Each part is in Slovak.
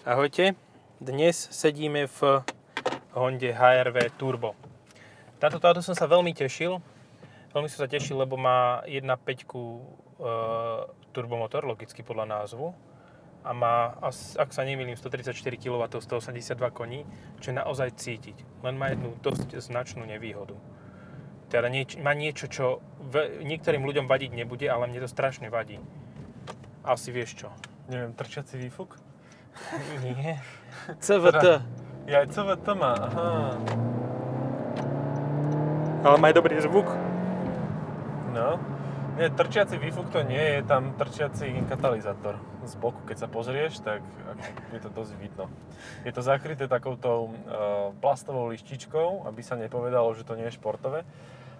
Ahojte, dnes sedíme v Honde HRV Turbo. Na toto auto som sa veľmi tešil. Veľmi som sa tešil, lebo má 1.5 e, turbomotor, logicky podľa názvu. A má, ak sa nemýlim, 134 kW, 182 koní, čo je naozaj cítiť. Len má jednu dosť značnú nevýhodu. Teda nieč- má niečo, čo ve- niektorým ľuďom vadiť nebude, ale mne to strašne vadí. Asi vieš čo? Neviem, trčiaci výfuk? Nie. CVT. Ja aj CVT má, aha. Ale má aj dobrý zvuk. No. Nie, trčiaci výfuk to nie je, tam trčiaci katalizátor. Z boku, keď sa pozrieš, tak je to dosť vidno. Je to zakryté takouto uh, plastovou lištičkou, aby sa nepovedalo, že to nie je športové.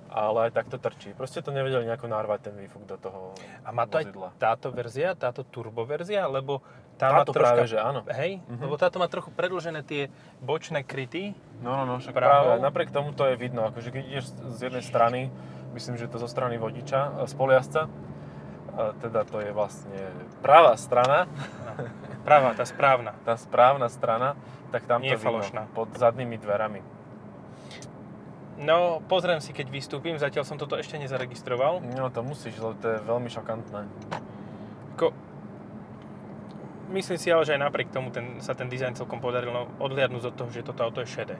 Ale aj takto trčí. Proste to nevedeli nejako narvať ten výfuk do toho A má to vozidla. aj táto verzia, táto turbo verzia, lebo tá má Táto troška... práve, že áno. Hej, Mhm. lebo táto má trochu predlžené tie bočné kryty. No, no, no, však práve. Napriek tomu to je vidno. Akože keď ideš z jednej strany, myslím, že to zo strany vodiča, e, spoliazca, a teda to je vlastne pravá strana, Pravá, tá správna. tá správna strana, tak tam Nie to falošná. vidno, pod zadnými dverami. No, pozriem si, keď vystúpim, zatiaľ som toto ešte nezaregistroval. No to musíš, lebo to je veľmi šokantné. Ko... Myslím si ale, že aj napriek tomu ten, sa ten dizajn celkom podaril, no, odliadnúť od toho, že toto auto je šedé.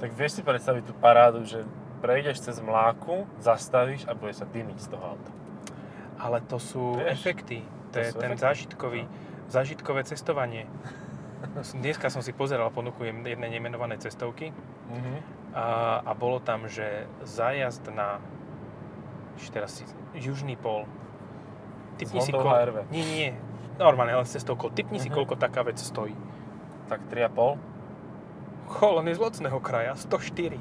Tak vieš si predstaviť tú parádu, že prejdeš cez mláku, zastavíš a bude sa dymiť z toho auta. Ale to sú Vieš, efekty. To, to je ten efekty, zážitkový, zážitkové cestovanie. Dneska som si pozeral ponuku jednej nemenované cestovky Mhm. a, a bolo tam, že zájazd na teraz si, južný pol. Typni si. Nie, nie, nie. Normálne, len s cestovkou. Typni si, Mhm. koľko taká vec stojí. Tak 3,5? Chol, on je z lacného kraja. 104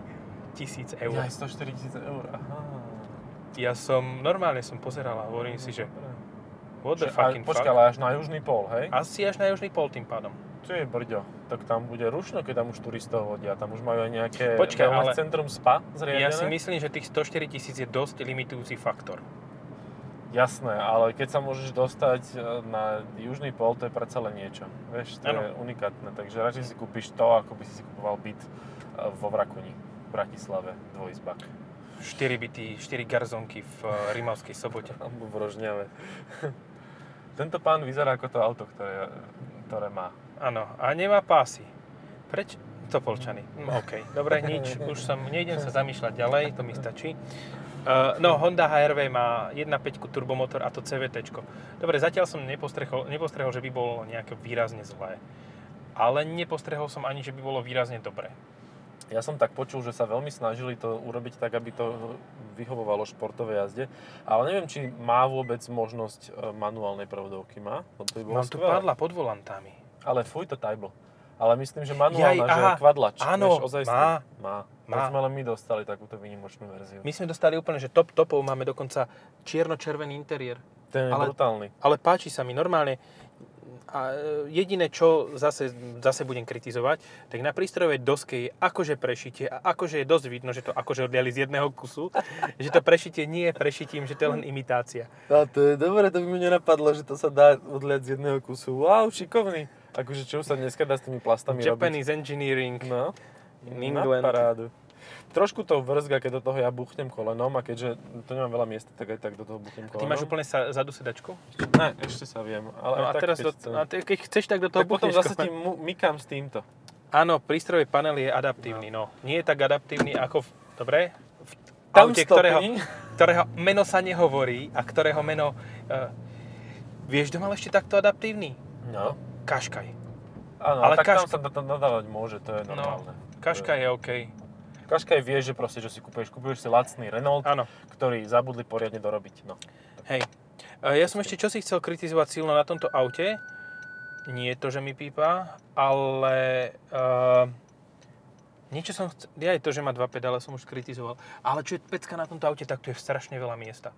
tisíc eur. Aj 104 tisíc eur, aha. Ja som, normálne som pozeral a hovorím si, že what the Že- fucking a, počkaj, fuck. až na južný pol, hej? Asi až na južný pol tým pádom. Čo je brďo? Tak tam bude rušno, keď tam už turistov vodia. Tam už majú aj nejaké Počkaj, ale- centrum spa zriadené. Ja si myslím, že tých 104 tisíc je dosť limitujúci faktor. Jasné, ale keď sa môžeš dostať e, na južný pol, to je predsa len niečo. Vieš, to Áno. je unikátne. Takže radšej si kúpiš to, ako by si si kupoval byt e, vo Vrakuni, v Bratislave, dvojizbak. 4 byty, 4 garzonky v eh, Rimavskej sobote. Alebo v Rožňave. Tento pán vyzerá ako to auto, ktoré, ktoré má. Áno, a nemá pásy. Preč? Topolčany. Hm, OK, dobre, nič, už som, nejdem sa zamýšľať ďalej, to mi stačí. Uh, no, Honda HRV má 1.5 turbomotor a to CVT. Dobre, zatiaľ som nepostrehol, nepostrehol, že by bolo nejaké výrazne zlé. Ale nepostrehol som ani, že by bolo výrazne dobré. Ja som tak počul, že sa veľmi snažili to urobiť tak, aby to vyhovovalo športovej jazde, ale neviem, či má vôbec možnosť e, manuálnej prevodovky. Má? No to by bolo Mám tu padla pod volantami. Ale fuj to tajbl. Ale myslím, že manuálna, Jaj, že aha, kvadlač. áno, ozajstný. má. Má. Má. Tak sme len my dostali takúto výnimočnú verziu. My sme dostali úplne, že top topov máme dokonca čierno-červený interiér. Ten je ale- brutálny. Ale páči sa mi normálne. A e, jediné, čo zase, zase budem kritizovať, tak na prístrojovej doske je akože prešitie a akože je dosť vidno, že to akože odliali z jedného kusu, že to prešitie nie je prešitím, že to je len imitácia. A to je dobre, to by mi nenapadlo, že to sa dá odliať z jedného kusu. Wow, šikovný. Akože čo sa dneska dá s tými plastami Japanese Engineering. robiť? No. In Na England. parádu. Trošku to vrzga, keď do toho ja buchnem kolenom a keďže to nemám veľa miesta, tak aj tak do toho buchnem kolenom. Ty máš úplne sa, zadu sedačku? Ne, ešte sa viem. Ale No a tak, teraz, keď do, chcem. a te, keď chceš, tak do toho tak potom zase ti mykam s týmto. Áno, prístrojový panel je adaptívny, no. Nie je tak adaptívny ako v, dobre, v Tam aute, ktorého, stopni. ktorého meno sa nehovorí a ktorého meno... Uh, vieš, kto mal ešte takto adaptívny? No. Kaškaj. Áno, Ale tak Kaška- tam sa to nadávať môže, to je No, Kaškaj je OK. Kaška je vieš, že proste, že si kupuješ, kupuješ si lacný Renault, Áno, ktorý zabudli poriadne dorobiť. No. hej. E, Ja som ešte čo si chcel kritizovať silno na tomto aute. Nie je to, že mi pípa, ale... Uh, niečo som chcel... Ja aj to, že má dva pedále, som už kritizoval. Ale čo je pecka na tomto aute, tak tu je strašne veľa miesta.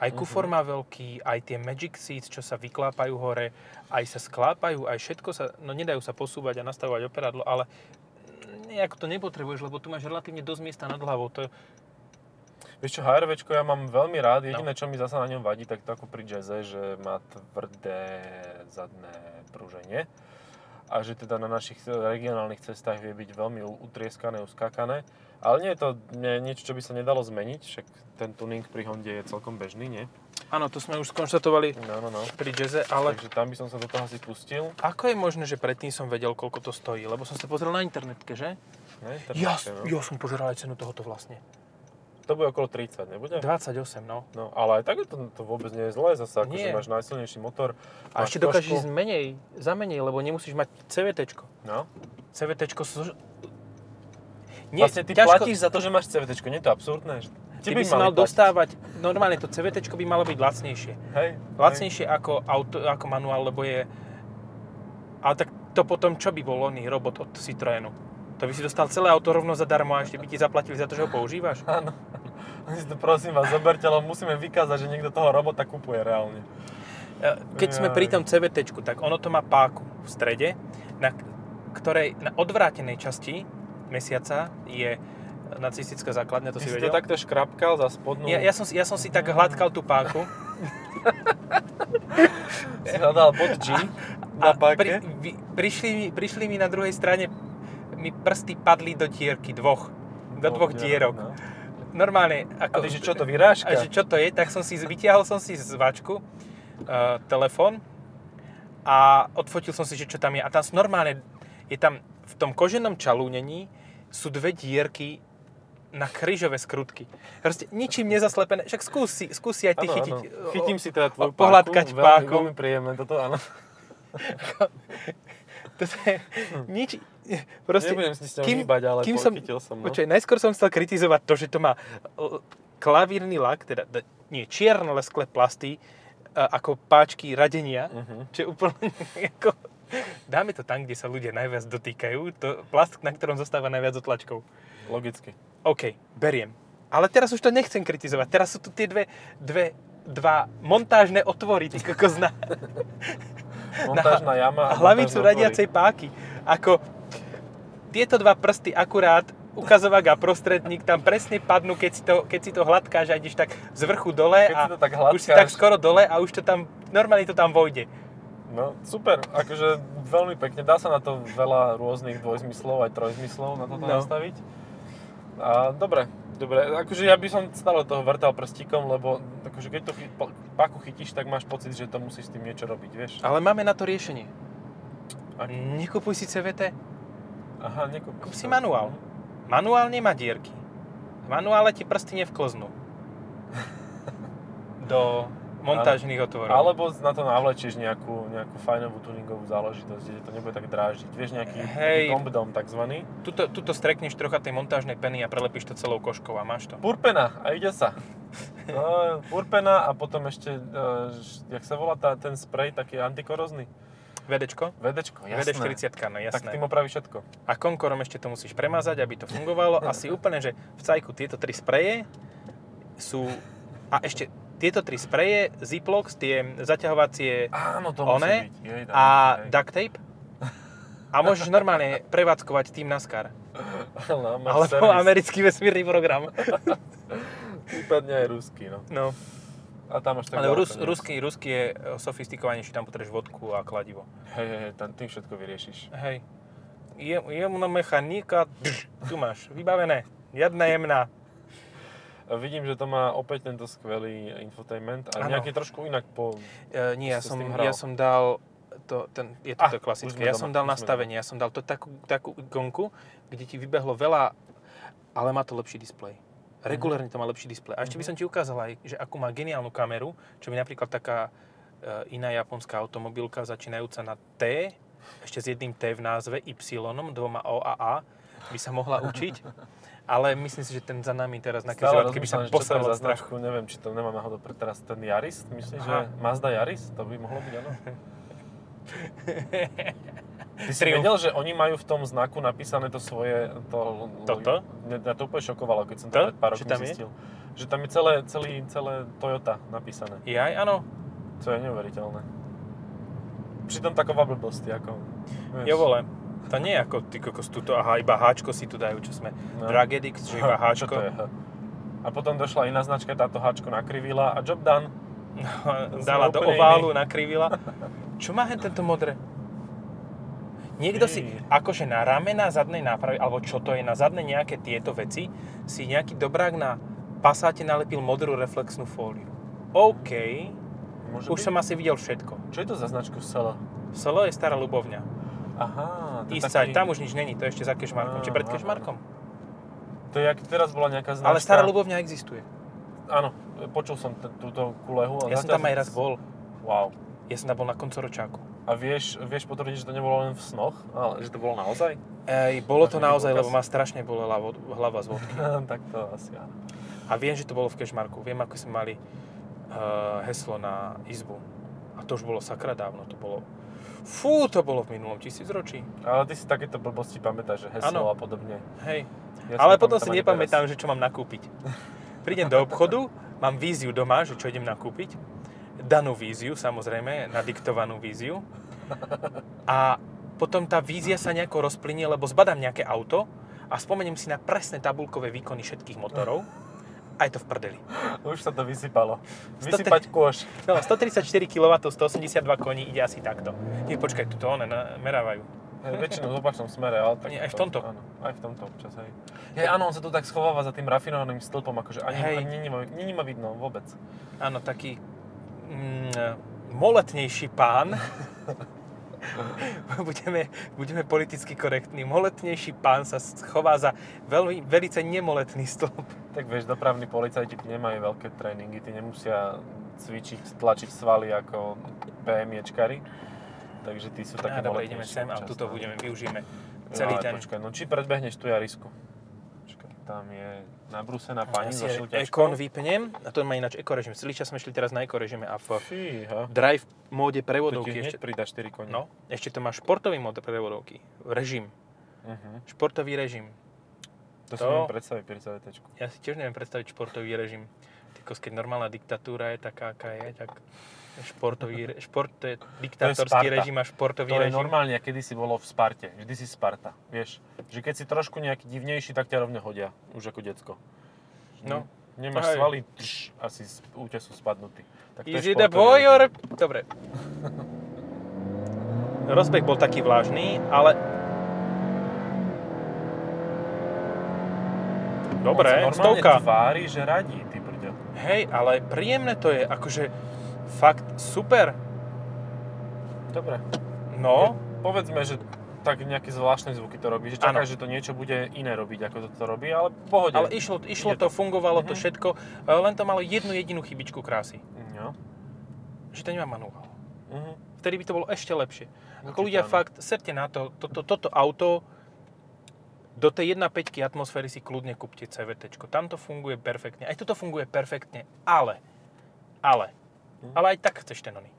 Aj kufor má veľký, aj tie Magic Seats, čo sa vyklápajú hore, aj sa sklápajú, aj všetko sa, no nedajú sa posúvať a nastavovať operadlo, ale nejako to nepotrebuješ, lebo tu máš relatívne dosť miesta nad hlavou. To, Vieš čo, HRVčko ja mám veľmi rád, jediné čo mi zasa na ňom vadí, tak to ako pri jazze, že má tvrdé zadné prúženie. a že teda na našich regionálnych cestách vie byť veľmi utrieskané, uskákané. Ale nie je to nie, niečo, čo by sa nedalo zmeniť, však ten tuning pri Honde je celkom bežný, nie? Áno, to sme už skonštatovali No, no, no. pri jazze, ale Takže tam by som sa do toho asi pustil. ako je možné, že predtým som vedel, koľko to stojí? Lebo som sa pozrel na internetke, že? Ne? Ja, no. ja som pozeral aj cenu tohoto vlastne. To bude okolo 30, nebude? 28, no. No, ale aj tak to, to vôbec nie je zlé zase, akože Nie. máš najsilnejší motor. A ešte dokážeš ísť menej, za menej, lebo nemusíš mať CVT. No. CVT so... Nie, vlastne ty ťažko- platíš za to, že máš CVT, nie je to absurdné? Ty by si mal platiť. dostávať, normálne to CVT by malo byť lacnejšie. Hej, Lacnejšie ako, auto, ako manuál, lebo je... Ale tak to potom čo by bol oný robot od Citroenu? To by si dostal celé auto rovno zadarmo a ešte by ti zaplatili za to, že ho používaš? Hej. Áno. Prosím vás, zoberte, lebo musíme vykázať, že niekto toho robota kupuje reálne. E, Keď sme Jaj. pri tom CVT, tak ono to má páku v strede, na ktorej na odvrátenej časti mesiaca je nacistická základňa, to Ty si si vedel? to takto škrapkal za spodnú... Ja, ja, som, si- ja som si tak hladkal tú páku si hľadal bod G na páke. pri, vy, prišli, mi, prišli mi na druhej strane, mi prsty padli do dierky, dvoch. Do dvoch dierok. No. Normálne, A ako... ty, že čo to, vyrážka? A že čo to je, tak som si, vytiahol som si z vačku uh, telefón a odfotil som si, že čo tam je. A tam normálne, je tam v tom koženom čalúnení sú dve dierky na krížové skrutky. Proste ničím nezaslepené. Však skúsi, skúsi aj ty Áno, chytiť. áno. Chytím si teda tvoju pohľadkať veľmi, páku. Veľmi príjemné toto, áno. Toto je nič... Proste, Nebudem si s ňou hýbať, ale kým som, som, no. Počkaj, najskôr som chcel kritizovať to, že to má klavírny lak, teda nie, čierne lesklé plasty, a- ako páčky radenia, Mhm. čo je úplne ako... Dáme to tam, kde sa ľudia najviac dotýkajú, to plast, na ktorom zostáva najviac otlačkov. Logicky. OK, beriem. Ale teraz už to nechcem kritizovať. Teraz sú tu tie dve, dve, dva montážne otvory, ty kokos na, Montážna jama a hlavicu radiacej páky. Ako tieto dva prsty akurát, ukazovák a prostredník tam presne padnú, keď si to, keď si to hladkáš a ideš tak z vrchu dole Keď a si to tak už si tak hladkáš. skoro dole a už to tam, normálne to tam vojde. No, super, akože veľmi pekne. Dá sa na to veľa rôznych dvojzmyslov, aj trojzmyslov na toto No. nastaviť. A dobre, dobre, akože ja by som stále toho vrtal prstíkom, lebo akože keď to chy, pa- páku chytíš, tak máš pocit, že to musíš s tým niečo robiť, vieš? Ale máme na to riešenie. Aké? Nekupuj si CVT, Aha, nekúpiš. kúp si manuál. Manuál nemá dierky. V manuále ti prsty nevklznú. Do montážnych otvorov. Alebo na to navlečieš nejakú, nejakú fajnovú tuningovú záležitosť, kde to nebude tak drážiť. Vieš, nejaký Hej. kombdom takzvaný. Tuto, tuto strekneš trocha tej montážnej peny a prelepíš to celou koškou a máš to. Purpena a ide sa. No, purpena a potom ešte, uh, jak sa volá tá, ten sprej taký antikorozný? Vedečko? Vedečko, jasné. VD40, no Tak jasné. tým opraví všetko. A konkorom ešte to musíš premazať, aby to fungovalo. Asi úplne, že v cajku tieto tri spreje sú... A ešte tieto tri spreje, Ziplox, tie zaťahovacie Áno, to One byť. Jej, daj, a hej. duct tape. A môžeš normálne prevádzkovať tým NASCAR. No, Alebo servis. americký vesmírny program. Prípadne aj ruský, no. No, A tam až tak ale rus, ruský, ruský je sofistikovanejší, tam potrebuješ vodku a kladivo. Hej, hej, tam tým všetko vyriešiš. Hej. Je, jemná mechanika, tu máš, vybavené. Jadná jemná. Vidím, že to má opäť tento skvelý infotainment a Áno. nejaký trošku inak po... E, nie, ja som, ja som dal to, ten, je to Ah, to klasické. Ja doma, som dal nastavenie, ja som dal to takú, takú ikonku, kde ti vybehlo veľa, ale má to lepší displej. Regulárne to má lepší displej. A ešte by som ti ukázal aj, že akú má geniálnu kameru, čo by napríklad taká e, iná japonská automobilka začínajúca na T, ešte s jedným T v názve, Y, dvoma O a A, by sa mohla učiť. Ale myslím si, že ten za nami teraz na kežovatke by sa posral za strachu. neviem, či to nemá náhodou pre teraz ten Yaris, myslíš, že. Mazda Yaris? To by mohlo byť, áno. Ty si Triumf. vedel, že oni majú v tom znaku napísané to svoje... To, Toto? Mňa to úplne šokovalo, keď som to, To? pred pár rokmi tam je? zistil. Že tam je celé, celý, celé Toyota napísané. Jaj, áno. To je neuveriteľné. Pritom taková blbosť, ako... vieš. Jo vole, to nie je ako ty kokos tuto, aha, iba háčko si tu dajú, čo sme. No. Addicts, že iba Čo háčko. to je? H? A potom došla iná značka, táto háčko nakrivila a job done. Dala do oválu, nakrivila. Čo má hen tento modré? Niekto si, akože na ramena zadnej nápravy, alebo čo to je, na zadné nejaké tieto veci, si nejaký dobrák na pasáte nalepil modrú reflexnú fóliu. OK, Môže už byť? som asi videl všetko. Čo je to za značku Sela? Solo je stará ľubovňa. Aha, je Eastside, tam už nič není, to je ešte za Kešmarkom. Či pred. Kešmarkom. To je, teraz bola nejaká značka. Ale stará ľubovňa existuje. Áno, počul som t- túto kulehu. Ja som tam aj raz bol. Wow. Ja som tam bol na koncoročáku. A vieš, vieš potvrdiť, že to nebolo len v snoch, ale že to bolo naozaj? Ej, bolo to naozaj, lebo ma strašne bolela hlava z vodky. tak to asi áno. A viem, že to bolo v Kešmarku. Viem, ako sme mali uh, heslo na izbu. A to už bolo sakra dávno. To bolo... Fú, to bolo v minulom tisícročí. Ale ty si takéto blbosti pamätáš, že heslo Áno. a podobne. Hej. Ja Ale potom si nepamätám, teraz. že čo mám nakúpiť. Prídem do obchodu, mám víziu doma, že čo idem nakúpiť. Danú víziu, samozrejme, nadiktovanú víziu. A potom tá vízia sa nejako rozplynie, lebo zbadám nejaké auto a spomeniem si na presné tabulkové výkony všetkých motorov a je to v prdeli. Už sa to vysypalo. Vysypať kôš. No, 134 kW, 182 koní ide asi takto. Nie, počkaj, tu to one merávajú. Hej, väčšinou v opačnom smere, ale tak... Nie, aj v to- tomto. Áno, aj v tomto občas, hej. Hej, áno, on sa tu tak schováva za tým rafinovaným stĺpom, akože ani, Hej. ani není ma vidno vôbec. Áno, taký mm, moletnejší pán. budeme, budeme politicky korektní. Moletnejší pán sa schová za veľmi, velice nemoletný stĺp. Tak vieš, dopravní policajti nemajú veľké tréningy, tí nemusia cvičiť, tlačiť svaly ako PMIčkari. Takže tí sú také Á, dobre, ideme sem a tuto no. budeme, využijeme No, celý ale ten... Počkaj, no či predbehneš tu jarisku? Tam je nabrúsená pani Ja so šilťačkou. Ekon vypnem, a to má ináč ekorežim. Celý čas sme šli teraz na ekorežime a v Fíha. drive móde prevodovky ešte... pridá 4 kone. No, ešte to má športový mód prevodovky. Režim. Uh-huh. Športový režim. To, To- si neviem predstaviť pri CVTčku. Ja si tiež neviem predstaviť športový režim. Ty kokos, keď normálna diktatúra je taká, aká je, tak športový, šport, to je diktátorský režim a športový To je režim. normálne, kedy si bolo v Sparte. Vždy si Sparta, vieš. Že keď si trošku nejaký divnejší, tak ťa rovne hodia. Už ako decko. No. Nemáš Hej. svaly, trš, asi z útesu spadnutý. Tak to Is je it a športový boy režim. or... Dobre. Rozbeh bol taký vlážny, ale... Dobre, On sa stovka. tvári, že radí, ty brďo. Hej, ale príjemné to je, akože fakt super. Dobre. No, Povedzme, že tak nejaké zvláštne zvuky to robí, že čakáš, že to niečo bude iné robiť, ako to, to robí, ale pohode. ale išlo, išlo Ide to, fungovalo to Mhm. všetko, e, len to malo jednu jedinú chybičku krásy. No. Že to nemá manuál. Mhm. Vtedy by to bolo ešte lepšie. Ako Určite ľudia áno. fakt, serte na to, toto, toto auto, do tej 1.5 atmosféry si kľudne kúpte CVT. Tam to funguje perfektne. Aj toto funguje perfektne, ale, ale, Mhm. ale aj tak chceš ten oný.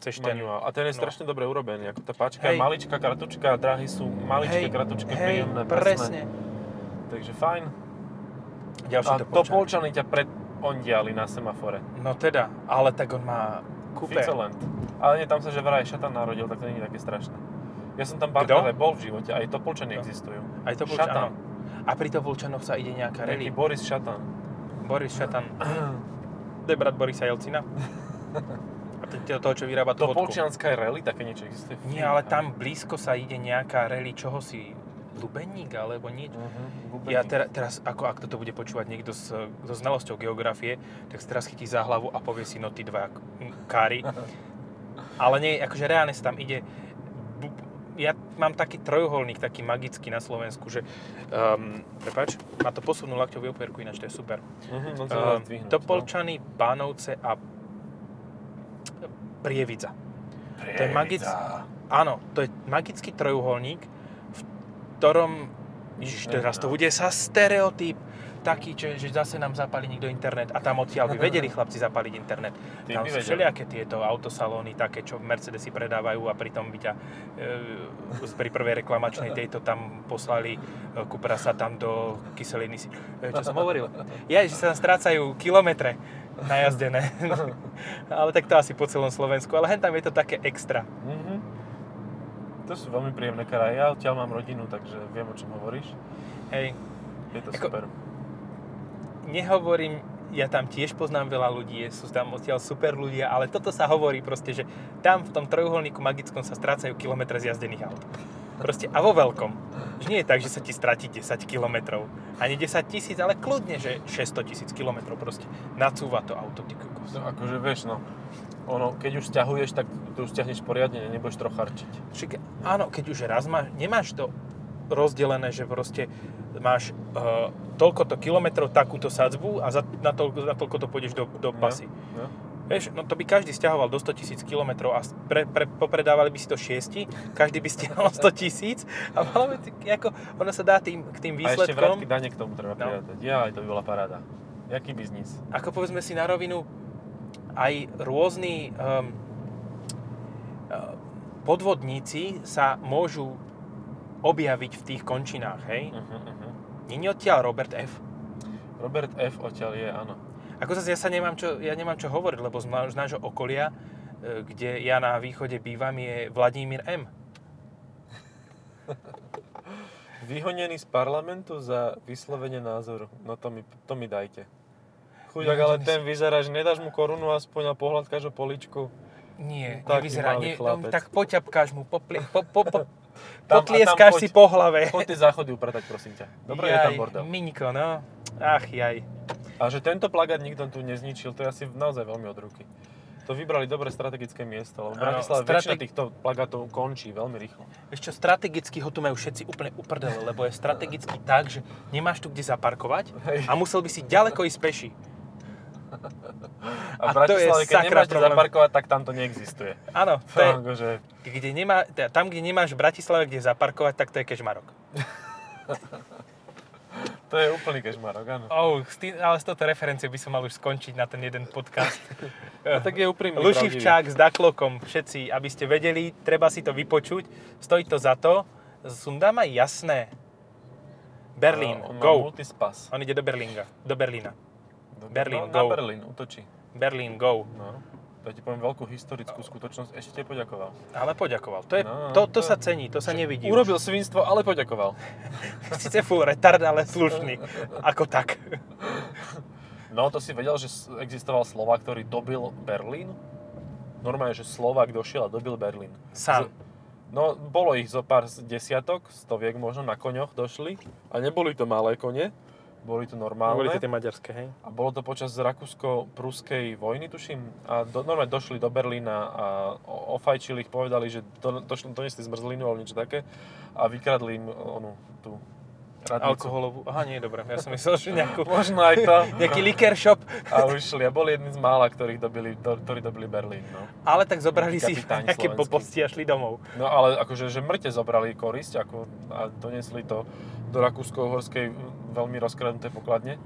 Chceš ten... Manuál. A ten je no. strašne dobre urobený. Ako tá páčka Hej. je maličká kratučka, dráhy sú maličké, kratučké, hej, príjemné, presne. presné. Takže fajn. Ďalší A to to polčany ťa predondiali na semafore. No teda, ale tak on má kúpe. Ficoland. Ale nie, tam sa že vraj šatan narodil, tak to nie je také strašné. Ja som tam párkrát bol v živote, aj? Topolčany existujú. Aj to Šatan. áno. A pri Topolčanoch sa ide nejaká rally. Boris Šatan. Boris Šatan. To je brat Borisa Jelcina. A to je toho, čo vyrába tú vodku. Topolčianská rally, také niečo existuje? Nie, ale tam blízko sa ide nejaká rally, čoho si Lubeník alebo niečo. Uh-huh, Ja tera, teraz, ako ak toto bude počúvať niekto s, so znalosťou geografie, tak sa teraz chytí za hlavu a povie si, no tí dva kári. Ale nie, akože reálne sa tam ide... Ja mám taký trojuholník, taký magický na Slovensku, že... Um, prepač, má to posunú lakťovú opierku, ináč to je super. Uh-huh, no Uh, Topolčany, Bánovce a Prievidza. no. to je magic- Áno, to je magický trojuholník, v ktorom, ježiš, teraz to bude sa stereotyp, taký, že, že zase nám zapali niekto internet a tam odtiaľ by vedeli chlapci zapaliť internet. Tí tam sú všelijaké tieto autosalóny, také, čo Mercedesy predávajú a pritom by ťa e, pri prvej reklamačnej tejto tam poslali e, Cupra sa tam do kyseliny. E, čo som hovoril? Je, že sa tam strácajú kilometre najazdené. ale tak to asi po celom Slovensku, ale hen tam je to také extra. Uh-huh. To sú veľmi príjemné kraje. Ja odtiaľ mám rodinu, takže viem, o čom hovoríš. Hej, Je to Ako- super. Nehovorím ja tam tiež poznám veľa ľudí, sú tam odtiaľ super ľudia, ale toto sa hovorí proste, že tam v tom trojuholníku magickom sa strácajú kilometre z jazdených aut. Proste a vo veľkom. Že nie je tak, že sa ti stratí 10 kilometrov. Ani 10 tisíc, ale kľudne, že 600 tisíc kilometrov proste. Nacúva to auto, ty kokos. No, akože vieš, no, ono, keď už stiahuješ, tak to už stiahneš poriadne, nebudeš trocharčiť. Však, áno, keď už raz máš, nemáš to rozdelené, že proste máš uh, toľkoto kilometrov takúto sadzbu a za, na, toľko, na toľko to pôjdeš do, do pasy. No, no. Vieš, no to by každý stiahoval do 100 tisíc kilometrov a pre, pre, popredávali by si to šiesti, každý by stiahol 100 tisíc a malo by, ako, ono sa dá tým, k tým A ešte výsledkom... vrátky dane k tomu treba No. prirátať. Ja, to by bola paráda. Jaký biznis? ako povedzme si na rovinu, aj rôzni um, podvodníci sa môžu objaviť v tých končinách, hej? Uh-huh, uh-huh. Je odtiaľ Robert F. Robert F. odtiaľ je, áno. Ako zase ja sa nemám čo, ja nemám čo hovoriť, lebo z, z nášho okolia, e, kde ja na východe bývam, je Vladimír M. Vyhonený z parlamentu za vyslovenie názoru. No to mi, to mi dajte. Chuďak, ale ten vyzerá, že nedáš mu korunu aspoň a pohľadkáš o poličku. Nie, Taký nevyzerá, nie, no, tak poťapkáš mu, popli, po, po, po, Tam- potlieskáš poď- si po hlave. Poď tie záchody upratať, prosím ťa. Dobre, je tam Jaj, bordel. Miňko, no. Ach, jaj. A že tento plagát nikto tu nezničil, to je asi naozaj veľmi od ruky. To vybrali dobre strategické miesto, lebo Bratislave strateg- väčšina týchto plagátov končí veľmi rýchlo. Čo, strategicky ho tu majú všetci úplne uprdele, lebo je strategicky tak, že nemáš tu kde zaparkovať a musel by si ďaleko ísť peši. A, A v to je Bratislave, keď nemáš problém. zaparkovať, tak tam to neexistuje. Áno, to je, Akože, kde nemá, teda tam, kde nemáš v Bratislave kde zaparkovať, tak to je kežmarok. to je úplný kešmarok, áno. Oh, s tým, ale s touto referenciou by som mal už skončiť na ten jeden podcast. A tak je úprimný, Lušivčák s Daklokom, všetci, aby ste vedeli, treba si to vypočuť, stojí to za to. Sundám aj jasné. Berlín, on má go. multispas. On ide do Berlínga, do Berlína. Berlín, no, Na go. Berlín útočí. Berlín, go. No. To ti poviem veľkú historickú skutočnosť. Ešte ti poďakoval. Ale poďakoval. To, je, No, to, to to- sa cení, to sa nevidí. Urobil svinstvo, ale poďakoval. už. Sice full retard, ale slušný. Ako tak. No, to si vedel, že existoval Slovák, ktorý dobil Berlín? Normálne, že Slovák došiel a dobil Berlín. Sám. Z- No, bolo ich zo pár desiatok, stoviek možno, na koňoch došli. A neboli to malé kone, boli to normálne. Boli to tie maďarské, hej? A bolo to počas rakúsko-pruskej vojny, tuším. A do, normálne došli do Berlína a ofajčili ich, povedali, že do, došli, donesli zmrzlinu alebo niečo také. A vykradli im onu, tú radnicu. Alkoholovú. Aha, nie, dobre. Ja som myslel, že nejakú... Možno aj to. Nejaký liquor shop. A ušli. A boli jedni z mála, ktorých dobili, do, ktorí dobili Berlín. No. Ale tak zobrali si nejaké blbosti a šli domov. no ale akože, že mŕte zobrali korisť ako, a donesli to do Rakúsko-Uhorskej veľmi rozkradnuté pokladne.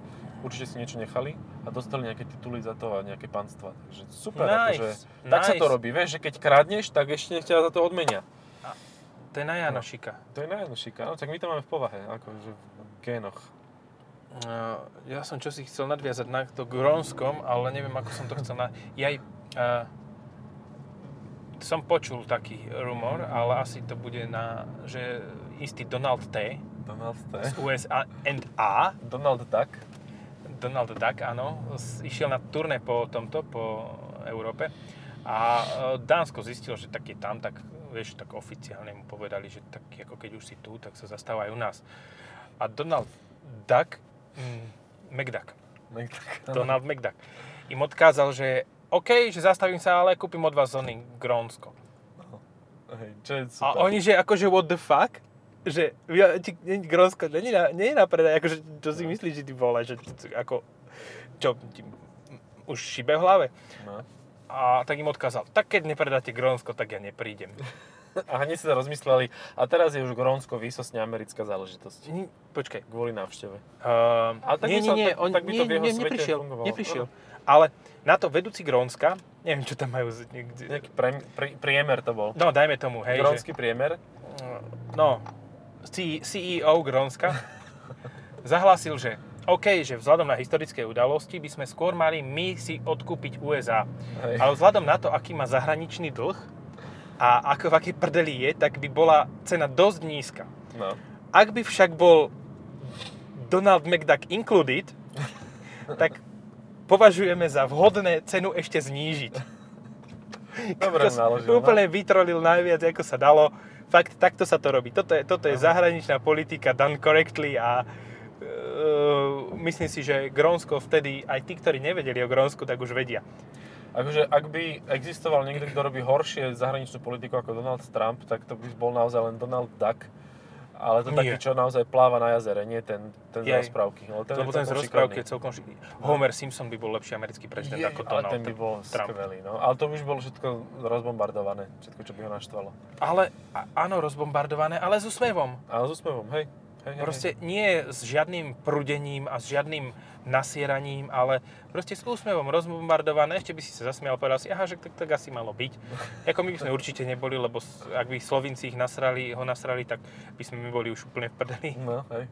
Určite si niečo nechali a dostali nejaké tituly za to a nejaké panstva. Takže super, Nice, akože, tak sa to nice. robí. Vieš, že keď kradneš, tak ešte ťa za to odmenia. To je na Janošika. To je najjednoduchšika. No tak my to máme v povahe, akože v génoch. Uh, ja som čo si chcel nadviazať na to Grónskom, ale neviem, ako som to chcel na... Jaj, uh, som počul taký rumor, ale asi to bude na, že istý Donald T. Donald T. z USA and A, Donald Duck. Donald Duck, áno, išiel na turné po tomto, po Európe a e, Dánsko zistil, že tak je tam, tak vieš, tak oficiálne mu povedali, že tak ako keď už si tu, tak sa zastávaj u nás. A Donald Duck, mm, McDuck, No, Donald McDuck, im odkázal, že OK, že zastavím sa, ale kúpim od vás zóny Grónsko. Hej, čo je A super. oni, že akože what the fuck? Že ja, ti, Grónsko nie, nie je na predaj, akože čo si myslíš, že ty vole, že ako, čo, ti, už šibe v hlave? No. A tak im odkázal, tak keď nepredáte Grónsko, tak ja neprídem. A hneď si to rozmysleli. A teraz je už Grónsko výsostne americká záležitosť. Ni- Počkaj. Kvôli návšteve. Uh, Ale tak nie, by nie, nie, on, tak by to nie, v jeho nie, svete neprišiel, fungovalo. neprišiel. Ale na to vedúci Grónska, neviem, čo tam majú, niekde, Nejaký pre, pri, priemer to bol. no dajme tomu, hej, že, Grónsky priemer. no, CEO Grónska zahlásil, že OK, že vzhľadom na historické udalosti by sme skôr mali my si odkúpiť USA. Hej. Ale vzhľadom na to, aký má zahraničný dlh a ako v akej prdeli je, tak by bola cena dosť nízka. No. Ak by však bol Donald McDuck included, tak považujeme za vhodné cenu ešte znížiť. Dobre naložil, no. Úplne vytrolil najviac, ako sa dalo. Fakt, takto sa to robí. Toto je, toto je zahraničná politika done correctly a myslím si, že Grónsko vtedy, aj tí, ktorí nevedeli o Grónsku, tak už vedia. Akože ak by existoval niekto, kto robí horšie zahraničnú politiku ako Donald Trump, tak to by bol naozaj len Donald Duck. Ale to Nie. taký, čo naozaj pláva na jazere, nie ten, ten z Jej. rozprávky. Ale ten Lebo ten z rozprávky je celkom šik... Homer Simpson by bol lepší americký prezident Je, ako Donald ten by bol Trump. skvelý, no. Ale to už bolo všetko rozbombardované, všetko, čo by ho naštvalo. Ale áno, rozbombardované, ale s úsmevom. Ale s úsmevom, hej. Hej, hej Proste nie s žiadnym prudením a s žiadnym nasieraním, ale proste s úsmevom rozbombardované. Ešte by si sa zasmial a povedal si, aha, že tak, tak asi malo byť. Ako my by sme určite neboli, lebo ak by Slovinci ich nasrali, ho nasrali, tak by sme my boli už úplne v prdeli. No, hej.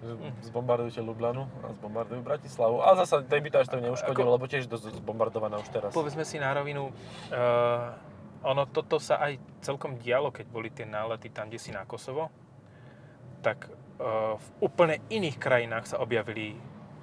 Že Hm. Zbombardujte Ljubljanu a zbombardujú Bratislavu. Ale zasa by to neuškodilo, Ako- lebo tiež dosť zbombardovaná už teraz. Povedzme si na rovinu, uh, ono toto sa aj celkom dialo, keď boli tie nálety tam, kde si na Kosovo. Tak uh, v úplne iných krajinách sa objavili,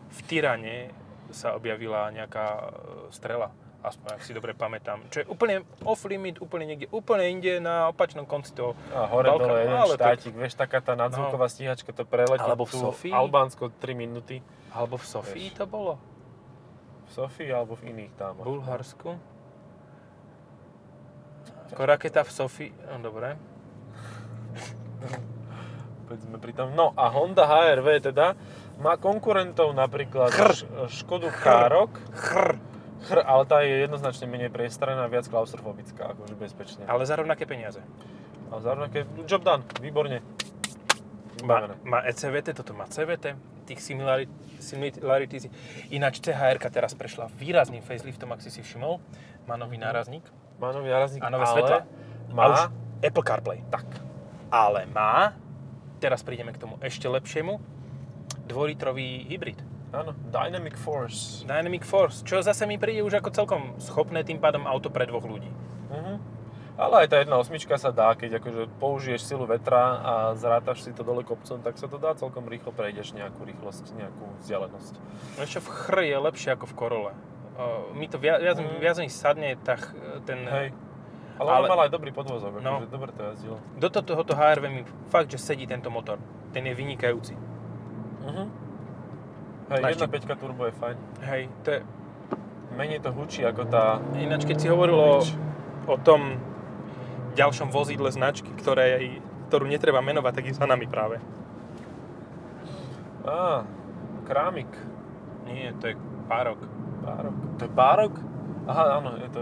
v Tyrane sa objavila nejaká uh, strela, aspoň ak si dobre pamätám. Čo je úplne off limit, úplne niekde, úplne inde na opačnom konci toho. A hore Balkán, dole jeden ale štátik, vieš, taká tá nadzvuková stíhačka, to preletí Alebo v Sofii. Albánsko 3 minúty. Alebo v Sofii Vieš. to bolo? V Sofii alebo v iných V támoch. Bulharsku? Ako raketa v Sofii, no dobre. Sme pri tom. No a Honda HR-V teda má konkurentov napríklad Chr. Škodu Károk, Chr. Chr, ale tá je jednoznačne menej priestranná, viac klaustrofobická, akože bezpečne. Ale za rovnaké peniaze. A zároveň keď job done, výborne. Má, má ECVT, toto má CVT, tých similarity, similarities. Ináč CHR teraz prešla výrazným faceliftom, ak si si všimol. Má nový nárazník Má nový nárazník, a nové ale svetla. má... A už Apple CarPlay. Tak. Ale má, teraz prídeme k tomu ešte lepšiemu, dvolitrový hybrid. Áno, Dynamic Force. Dynamic Force, čo zase mi príde už ako celkom schopné tým pádom auto pre dvoch ľudí. Mhm. Ale aj tá jedna osmička sa dá, keď akože použiješ silu vetra a zrátaš si to dole kopcom, tak sa to dá celkom rýchlo, prejdeš nejakú rýchlosť, nejakú vzdialenosť. Ešte v chr je lepšie ako v Korole. Uh, mi to viac, viac, Mm. viac mi sadne tá, ten... Hej. Ale, Ale- mal aj dobrý podvozok, No. akože dobre to jazdilo. Do to- tohoto HRV mi fakt, že sedí tento motor. Ten je vynikajúci. Mhm. Hej, Máš 1.5 turbo je fajn. Hej, to je... Menej to hučí ako tá... Ináč, keď si hovoril o, o tom ďalšom vozidle značky, ktoré, ktorú netreba menovať, tak je za nami práve. Á, krámik. Nie, to je párok. Párok. To je párok? Aha, áno, je to...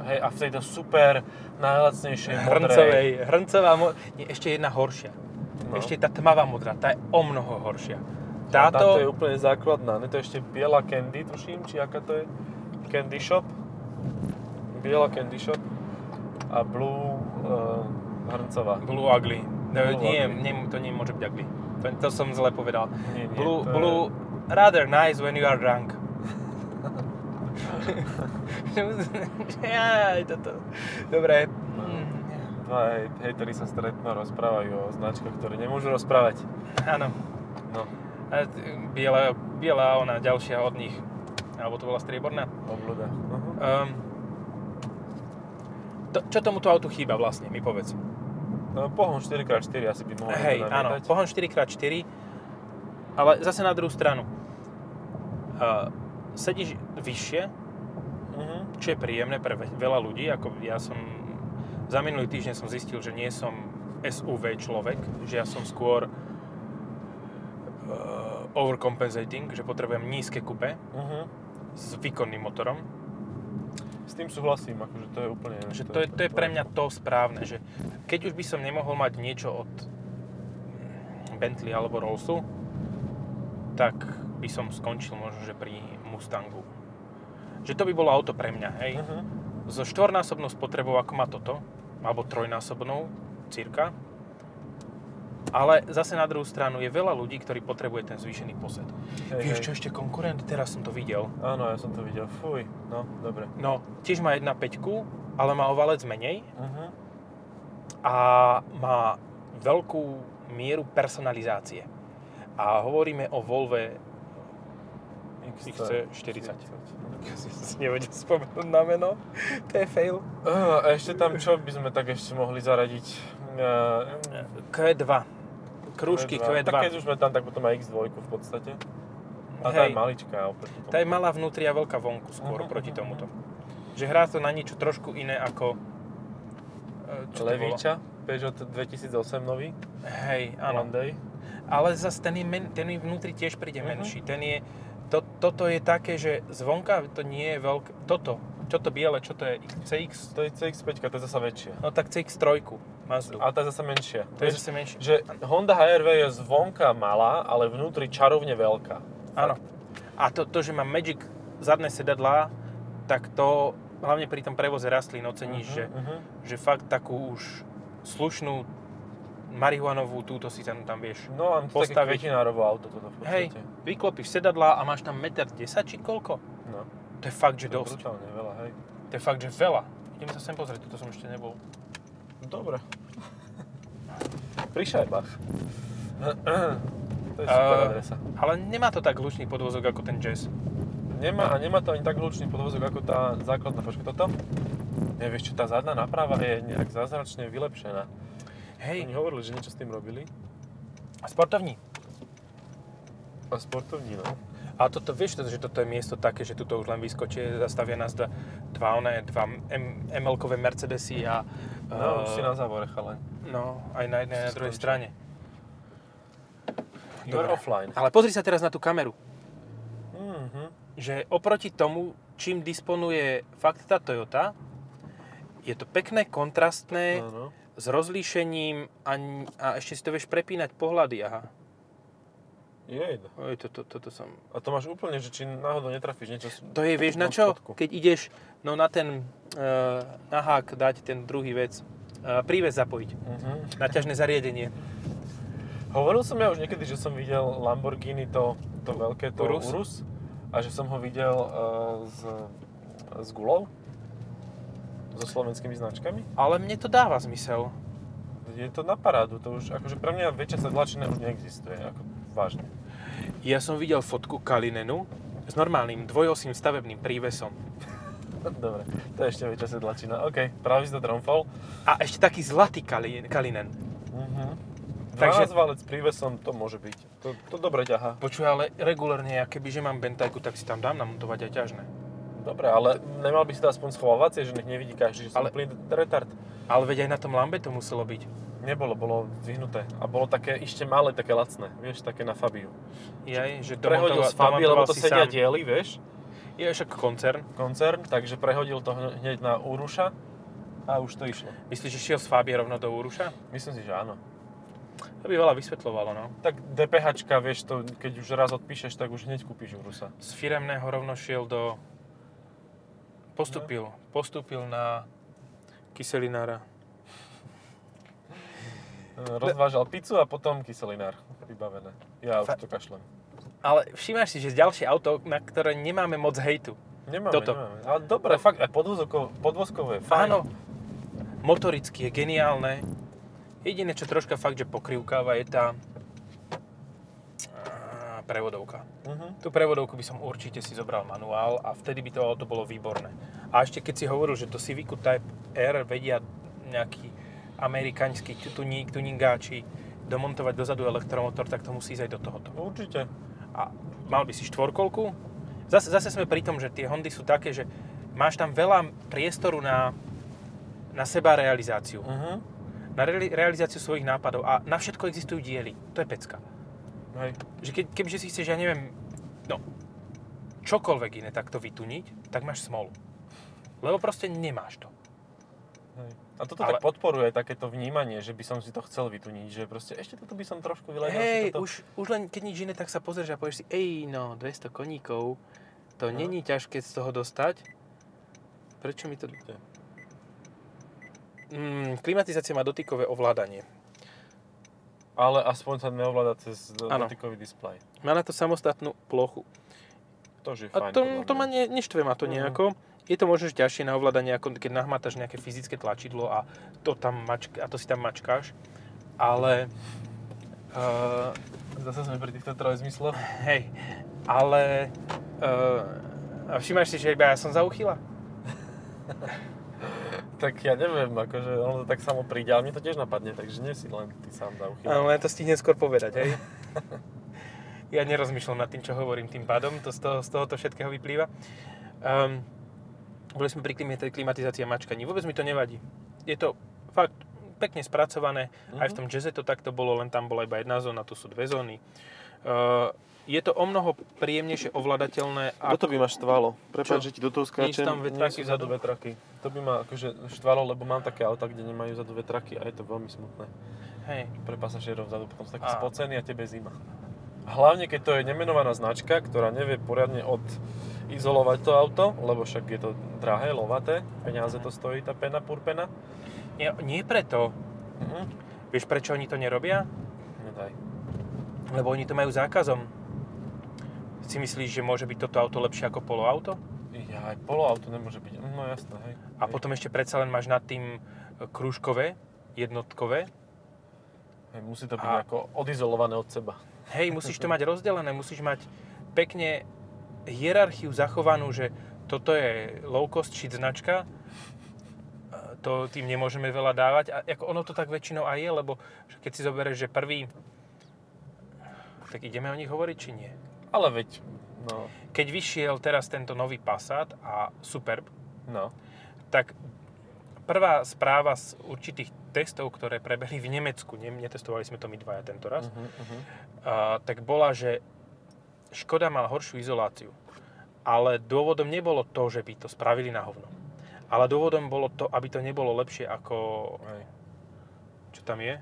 Hej, a v tejto super najlacnejšej Hrncovej, hrncová, mo- nie, ešte jedna horšia. No. Ešte tá tmavá modrá, tá je o mnoho horšia. Táto... Táto, je úplne základná. Ne, to je ešte biela Candy, tuším, či aká to je? Candy Shop. Biela Candy Shop. A Blue uh, Hrncová. Blue Ugly. No, Blue nie, Ugly. nie, to nie môže byť ugly. To, to som zle povedal. Nie, nie, Blue, to je- blue, rather nice when you are drunk. Jaj, toto. Dobre. Mm, Dva hej, hejteri sa stretnú a rozprávajú o značkách, ktoré nemôžu rozprávať. Áno. No, A biela, biela ona ďalšia od nich. Alebo to bola strieborná. obľuda. Uh-huh. Um, to, čo tomuto autu chýba vlastne, mi povedz. No, pohon 4x4 asi by mohol Hej, áno, pohon 4x4, ale zase na druhú stranu. Uh, sedíš vyššie. Čo je príjemné pre ve- veľa ľudí, ako ja som za minulý týždeň som zistil, že nie som SUV človek, že ja som skôr uh, overcompensating, že potrebujem nízke kupe Mhm. s výkonným motorom. S tým súhlasím, akože to je úplne... Že to, je, to je pre mňa to správne, že keď už by som nemohol mať niečo od Bentley alebo Rollsu, tak by som skončil možno, že pri Mustangu. Že to by bolo auto pre mňa, hej. Mhm. So štvornásobnou spotrebou, ako má toto, alebo trojnásobnou, cirka. Ale zase na druhú stranu je veľa ľudí, ktorí potrebuje ten zvýšený posed. Hej, Vieš hej. čo, ešte konkurent, teraz som to videl. Áno, ja som to videl. Fuj, no, dobre. No, tiež má 1.5, ale má o valec menej Mhm. a má veľkú mieru personalizácie. A hovoríme o Volve XC40. Ja si si nevedel spomenúť na meno. To je fail. Uh, a ešte tam, čo by sme tak ešte mohli zaradiť? Uh, Q2. Krúžky Q2. Tak keď už sme tam, tak potom aj X2 v podstate. A tá Hej. je maličká. Tá je malá vnútri a veľká vonku skôr Mhm, proti mhm, tomuto. Že hrá to na niečo trošku iné ako... e, Čo? Levíča, Peugeot 2008 nový, Hej, áno. Monday. Ale zase ten, je men, ten je vnútri tiež príde Mhm. menší. Ten je, to, toto je také, že zvonka to nie je veľké. Toto, čo to biele, čo to je? CX? To je CX-5, to je zasa väčšia. No tak CX-3 Mazdu. A tá je zasa menšia. to je zase menšie. Že Honda HR-V je zvonka malá, ale vnútri čarovne veľká. Áno. A to, to, že má Magic zadné sedadlá, tak to hlavne pri tom prevoze rastlín oceníš, Mhm, že, mhm. že fakt takú už slušnú marihuanovú túto si tam, tam vieš. No a to také Postaviť. kvetinárovo auto toto v Hej, podstate. vyklopíš sedadlá a máš tam 1,10 m či koľko? No, To je fakt, že to je dosť. brutálne veľa, hej. To je fakt, že veľa. Ideme sa sem pozrieť, toto som ešte nebol. Dobre. Pri šajbách. to je super A- adresa. Ale nemá to tak hlučný podvozok ako ten Jazz. Nemá, a nemá to ani tak hlučný podvozok ako tá základná. Počkaj, toto? Nevieš čo, tá zadná náprava je nejak zázračne vylepšená. Hej, Oni hovorili, že niečo s tým robili. sportovní. A sportovní, no. A toto, vieš, to, že toto je miesto také, že tuto už len vyskočí, zastavia nás dva, dva, one, dva M, ML-kové Mercedesy a... No, eh, už si na závore, chalaň. No, aj na jednej, na druhej strane. You're offline. Ale pozri sa teraz na tú kameru. Mhm. Že oproti tomu, čím disponuje fakt tá Toyota, je to pekné, kontrastné, No, no. S rozlíšením a, a ešte si to vieš prepínať pohľady, aha. Jej. Oj, to, to, toto som... A to máš úplne, že či náhodou netrafíš niečo... To je, vieš na čo? spodku. Keď ideš no, na ten, uh, na hák dať ten druhý vec, uh, príves zapojiť, Mhm. naťažné zariadenie. Hovoril som ja už niekedy, že som videl Lamborghini to, to veľké, to Urus? Urus. a že som ho videl uh, s, s gulou, so slovenskými značkami. Ale mne to dáva zmysel. Je to na parádu, to už, akože pre mňa väčšia sedlačina už neexistuje, ako vážne. Ja som videl fotku Kalinenu s normálnym dvojosým stavebným prívesom. Dobre, to je ešte väčšia sedlačina. OK, práve si to tromfol. A ešte taký zlatý Kali- Kalinen. Mhm. Takže- 12 válec s prívesom, to môže byť. To, to dobre ťahá. Počuj, ale regulárne, ja kebyže mám bentajku, tak si tam dám namontovať aj ťažné. Dobre, ale nemal by si to aspoň schovávacie, že nech nevidí každý, že som Ale- úplný retard. Ale veď aj na tom Lambe to muselo byť. Nebolo, bolo vyhnuté. A bolo také ešte malé, také lacné, vieš, také na Fabiu. Jaj, že Prehodil z Fabii, lebo to sedia sám. diely, vieš, Je však koncern. koncern, takže prehodil to hne- hneď na Uruša a už to išlo. Myslíš, že šiel z Fábie rovno do Uruša? Myslím si, že áno. To by veľa vysvetľovalo, no. Tak DPHčka, vieš, to, keď už raz odpíšeš, tak už hneď kúpiš Urusa. Z firemného rovno šiel do... Postupil. Postúpil na kyselinára. Rozvážal pizzu a potom kyselinár. Vybavené. Ja Fa- už to kašlem. Ale všímaš si, že ďalšie auto, na ktoré nemáme moc hejtu. Nemáme, Toto. nemáme. Ale dobre, fakt, aj podvozkové, fajn. Áno, motoricky je geniálne. Jediné, čo troška fakt, že pokrivkáva, je tá prevodovka. Mhm. Tú prevodovku by som určite si zobral manuál a vtedy by to auto bolo výborné. A ešte keď si hovoril, že do Civicu Type R vedia nejaký amerikánsky tuník, tuningáči domontovať dozadu elektromotor, tak to musí ísť aj do tohoto. Určite. A mal by si štvorkolku. Zase, zase sme pri tom, že tie Hondy sú také, že máš tam veľa priestoru na, na seba realizáciu. Mhm. Na re- realizáciu svojich nápadov a na všetko existujú diely. To je pecka. Hej. Že keď, kebyže si chceš, ja neviem, no, čokoľvek iné takto vytuniť, tak máš smolu. Lebo proste nemáš to. Hej. A toto Ale- tak podporuje takéto vnímanie, že by som si to chcel vytuniť, že proste ešte toto by som trošku vylepil. Hej, toto. už, už len keď nič iné, tak sa pozrieš a povieš si, ej, no, 200 koníkov, to No. není ťažké z toho dostať. Prečo mi to... Mm, klimatizácia má dotykové ovládanie. Ale aspoň sa neovláda cez Áno. dotykový displej. Má na to samostatnú plochu. To je A fajn. to, podľa to mňa. ma ne, neštve ma to nejako. Je to možno ťažšie na ovládanie, ako keď nahmátaš nejaké fyzické tlačidlo a to, tam mačka, a to si tam mačkáš. Ale... Uh, Zase sme pri týchto trojzmysloch. hej, ale Uh, a všimáš si, že iba ja som zauchyla? Tak ja neviem, akože ono to tak samo príde, ale mne to tiež napadne, takže nie si len ty sám za uchyl. Áno, ja to stihnem skôr povedať, hej? ja nerozmýšľam nad tým, čo hovorím tým pádom, to z, toho, z tohoto všetkého vyplýva. Um, boli sme pri klime- tej klimatizácii a mačkaní, vôbec mi to nevadí. Je to fakt pekne spracované, mm-hmm. aj v tom jazze to takto bolo, len tam bola iba jedna zóna, tu sú dve zóny. Uh, je to o mnoho príjemnejšie ovladateľné. Ako... Toto by ma štvalo. Prepáč, že ti do toho skáčem. tam vetraky vzadu vetraky. To by ma akože štvalo, lebo mám také auta, kde nemajú vzadu vetraky a je to veľmi smutné. Hej. Pre pasažierov vzadu potom sú takí A. spocení a tebe zima. Hlavne, keď to je nemenovaná značka, ktorá nevie poriadne odizolovať to auto, lebo však je to drahé, lovaté, peniaze to stojí, tá pena purpena. Nie, nie preto. Mhm. Vieš, prečo oni to nerobia? Nedaj. Lebo oni to majú zákazom. Si myslíš, že môže byť toto auto lepšie ako poloauto? Ja, aj poloauto nemôže byť, no jasné, hej. A potom ešte predsa len máš nad tým e, krúžkové, jednotkové. Hej, musí to byť A- ako odizolované od seba. Hej, musíš to mať rozdelené, musíš mať pekne hierarchiu zachovanú, že toto je low cost shit značka, e, to tým nemôžeme veľa dávať. A ako ono to tak väčšinou aj je, lebo keď si zoberieš, že prvý, tak ideme o nich hovoriť, či nie? Ale veď, no, Keď vyšiel teraz tento nový Passat a Superb, no. tak prvá správa z určitých testov, ktoré prebehli v Nemecku, ne, netestovali sme to my dvaja tento raz, Uh-huh, uh-huh. a, tak bola, že Škoda mal horšiu izoláciu. Ale dôvodom nebolo to, že by to spravili na hovno. Ale dôvodom bolo to, aby to nebolo lepšie ako... Hej. Čo tam je?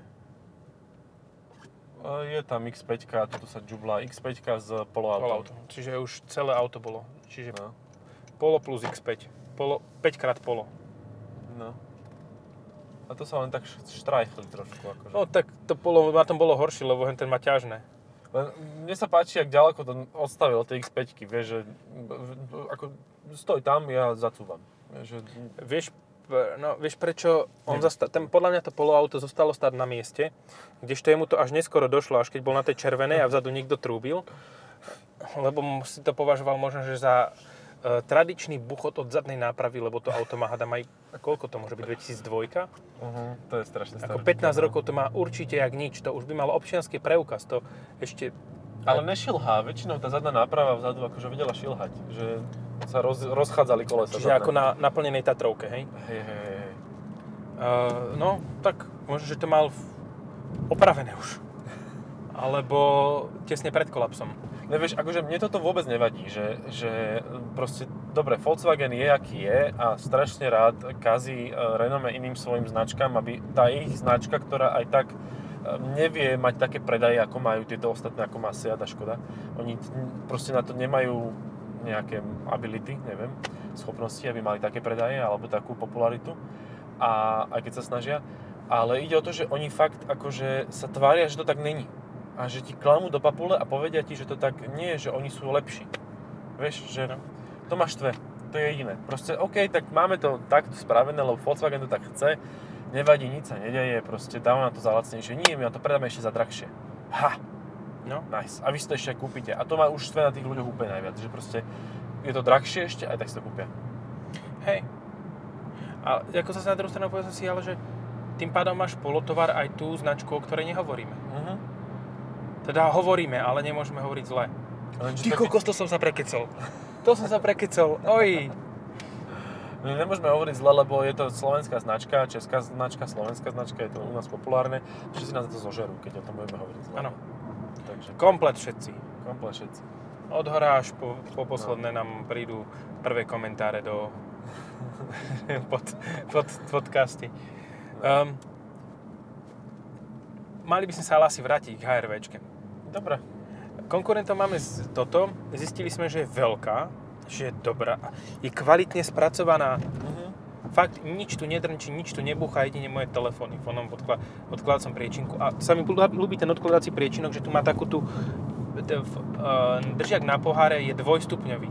A Je tam X5, toto sa džublá X5 z poloautom. Poloauto. Čiže už celé auto bolo. Čiže No, Polo plus X5. Polo, 5 krát Polo. no. A to sa len tak štrajchli trošku. Akože. No tak to Polo, na tom bolo horšie, lebo ten má ťažné. Len mne sa páči, jak ďaleko to odstavil od tej X5, vieš, že ako stoj tam, ja zacúvam. Že, Vieš, no, vieš prečo on Neviem. zasta- ten, podľa mňa to poloauto zostalo stáť na mieste, kdežto jemu to až neskoro došlo, až keď bol na tej červenej a vzadu niekto trúbil, lebo si to považoval možno, že za e, tradičný buchot od zadnej nápravy, lebo to auto má hádam aj, koľko to môže byť, 2002? uh-huh, to je strašne Ako staré. 15 rokov to má určite jak nič, to už by malo občianský preukaz, to ešte... Ale nešilhá, väčšinou tá zadná náprava vzadu akože vedela šilhať, že sa roz, rozchádzali kolesa. Čiže zadné. ako na naplnenej Tatrovke, hej? Hej, hej, hej. Uh, no, tak možno, že to mal v- opravené už. Alebo tesne pred kolapsom. Ne, vieš, akože mne toto vôbec nevadí, že, že proste, dobre, Volkswagen je, aký je a strašne rád kazí e, renome iným svojim značkám, aby tá ich značka, ktorá aj tak nevie mať také predaje, ako majú tieto ostatné, ako má Seat a Škoda. Oni proste na to nemajú nejaké ability, neviem, schopnosti, aby mali také predaje alebo takú popularitu. A aj keď sa snažia. Ale ide o to, že oni fakt akože sa tvária, že to tak není a že ti klamú do papule a povedia ti, že to tak nie je, že oni sú lepší. Vieš, že No. to máš štve. To je jediné. Proste, OK, tak máme to takto spravené, lebo Volkswagen to tak chce. Nevadí, nič sa nedeje, proste dáme na to za lacnejšie. Nie, my na to predáme ešte za drahšie. Ha! No. Nice. A vy si to ešte kúpite. A to má už štve na tých ľuďoch úplne najviac. Že proste je to drahšie ešte, aj tak si to kúpia. Hej. A ako sa na druhú stranu povedzme si, ale že tým pádom máš polotovar aj tú značku, o ktorej nehovoríme. Uh-huh. Teda hovoríme, ale nemôžeme hovoriť zle. Ty kokos, to som sa prekecol. To som sa prekecol. Oj. Nemôžeme hovoriť zle, lebo je to slovenská značka, česká značka, slovenská značka, je to u nás populárne. Všetci nás za to zožerú, keď o tom budeme hovoriť zle. Áno. Takže Komplet všetci. komplet všetci. Od hora až po, po posledné nám prídu prvé komentáre do pod, pod podcasty. Um, mali by sme sa ale asi vrátiť k HRVčke. Dobre. Konkurentom máme toto. Zistili sme, že je veľká, že je dobrá, je kvalitne spracovaná. Uh-huh. Fakt, nič tu nedrnčí, nič tu nebúcha, jedine moje telefóny v onom odkla- odkladacom priečinku. A sa mi ľú- ľúbi ten odkladací priečinok, že tu má takú tú... uh, držiak na poháre je dvojstupňový.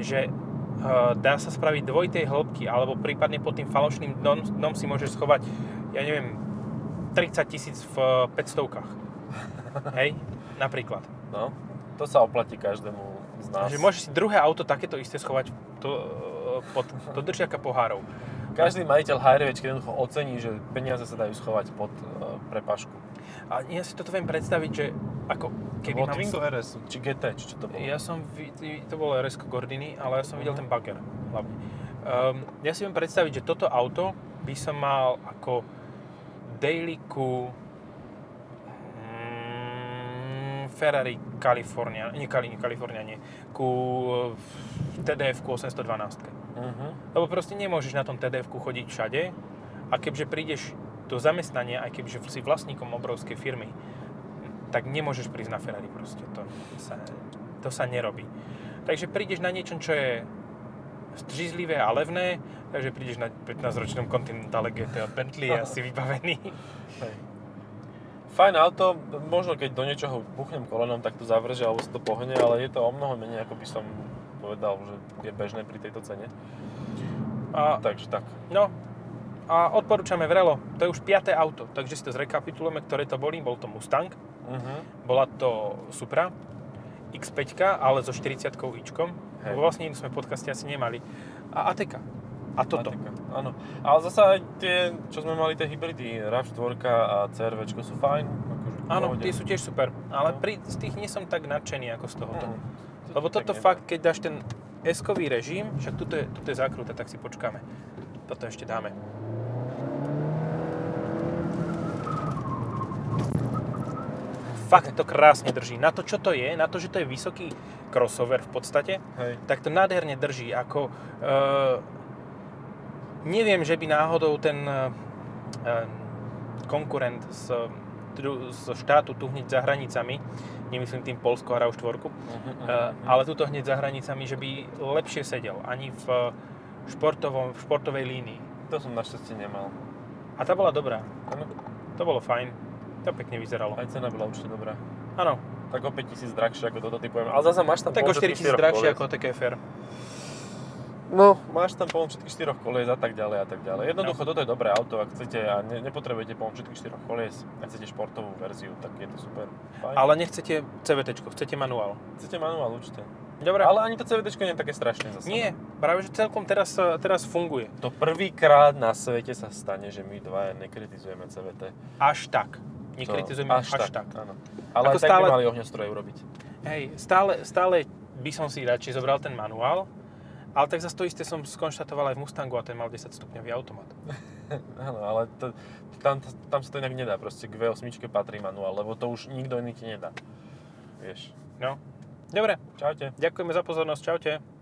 Že uh, dá sa spraviť dvojitej hĺbky, alebo prípadne pod tým falošným dnom, dnom si môžeš schovať, ja neviem, 30 tisíc v 500 Hej? Napríklad. No, to sa oplatí každému z nás. Že môžeš si druhé auto takéto isté schovať do, pod do držiaka pohárov. Každý majiteľ HRVčky jednoducho ocení, že peniaze sa dajú schovať pod uh, prepašku. A ja si toto viem predstaviť, že ako Keby bolo mám... Twingo RS, či GT, či čo to bolo? Ja som, to bolo rs Gordiny, ale ja som videl Mhm. ten bagger hlavne. Um, ja si viem predstaviť, že toto auto by som mal ako daily ku mm, Ferrari California, nie, nie California, nie, ku TDF 812. Uh-huh. Lebo proste nemôžeš na tom tdf chodiť všade a keďže prídeš do zamestnania, aj keďže si vlastníkom obrovskej firmy, tak nemôžeš prísť na Ferrari proste. To sa, to sa nerobí. Takže prídeš na niečo, čo je střízlivé a levné, takže prídeš na 15-ročnom Continentale GT od Bentley a si vybavený. Fajn auto, možno keď do niečoho buchnem kolenom, tak to zavrží alebo sa to pohne, ale je to o mnoho menej, ako by som povedal, že je bežné pri tejto cene. A, Takže tak. no, a odporúčame vrelo. To je už piaté auto, takže si to zrekapitulujeme, ktoré to boli. Bol to Mustang, Uh-huh. bola to Supra, X5, ale so 40 ičkom. Lebo vlastne sme v podcaste asi nemali. A ATK. A toto. Áno. Ale zase aj tie, čo sme mali, tie hybridy, RAV4 a CRV sú fajn. Akože Áno, tie sú tiež super. Ale No. pri, z tých nie som tak nadšený ako z tohoto. Mm. Lebo toto fakt, keď dáš ten S-kový režim, však tuto je, tuto je zákruta, tak si počkáme. Toto ešte dáme. Fakt to krásne drží. Na to, čo to je, na to, že to je vysoký crossover v podstate, Hej. tak to nádherne drží. Ako, e, neviem, že by náhodou ten e, konkurent z, z štátu tu hneď za hranicami, nemyslím tým Polsko a RAV4, Uh-huh, uh, ale tuto hneď za hranicami, že by lepšie sedel ani v športovom, v športovej línii. To som našťastie nemal. A tá bola dobrá. Áno. To bolo fajn. To pekne vyzeralo. Aj cena bola určite dobrá. Áno, Tak o 5000 drahšie ako toto typujem. Ale zase máš tam tak o pohon všetkých 4000 štyroch drahšie ako TKFR. No, máš tam pohon všetkých štyroch kolies a tak ďalej a tak ďalej. Jednoducho, No. toto je dobré auto, ak chcete a ne, nepotrebujete pohon všetkých štyroch kolies, ak chcete športovú verziu, tak je to super. Fajn. Ale nechcete CVT, chcete manuál. Chcete manuál určite. Dobre. Ale ani to CVT nie je také strašné zase. Nie, práve že celkom teraz, teraz funguje. To prvýkrát na svete sa stane, že my dvaja nekritizujeme CVT. Až tak. Nekritizujeme To- až, tak. Áno. Ale Ako tak stále- by mali ohňostroje urobiť. Hej, stále, stále by som si radšej zobral ten manuál, ale tak zase to isté som skonštatoval aj v Mustangu a ten mal 10 stupňový automat. Áno, ale to, tam, tam sa to inak nedá. Proste k V8 patrí manuál, lebo to už nikto iný ti nedá. Vieš. No. Dobre, Čaute. ďakujeme za pozornosť, čaute.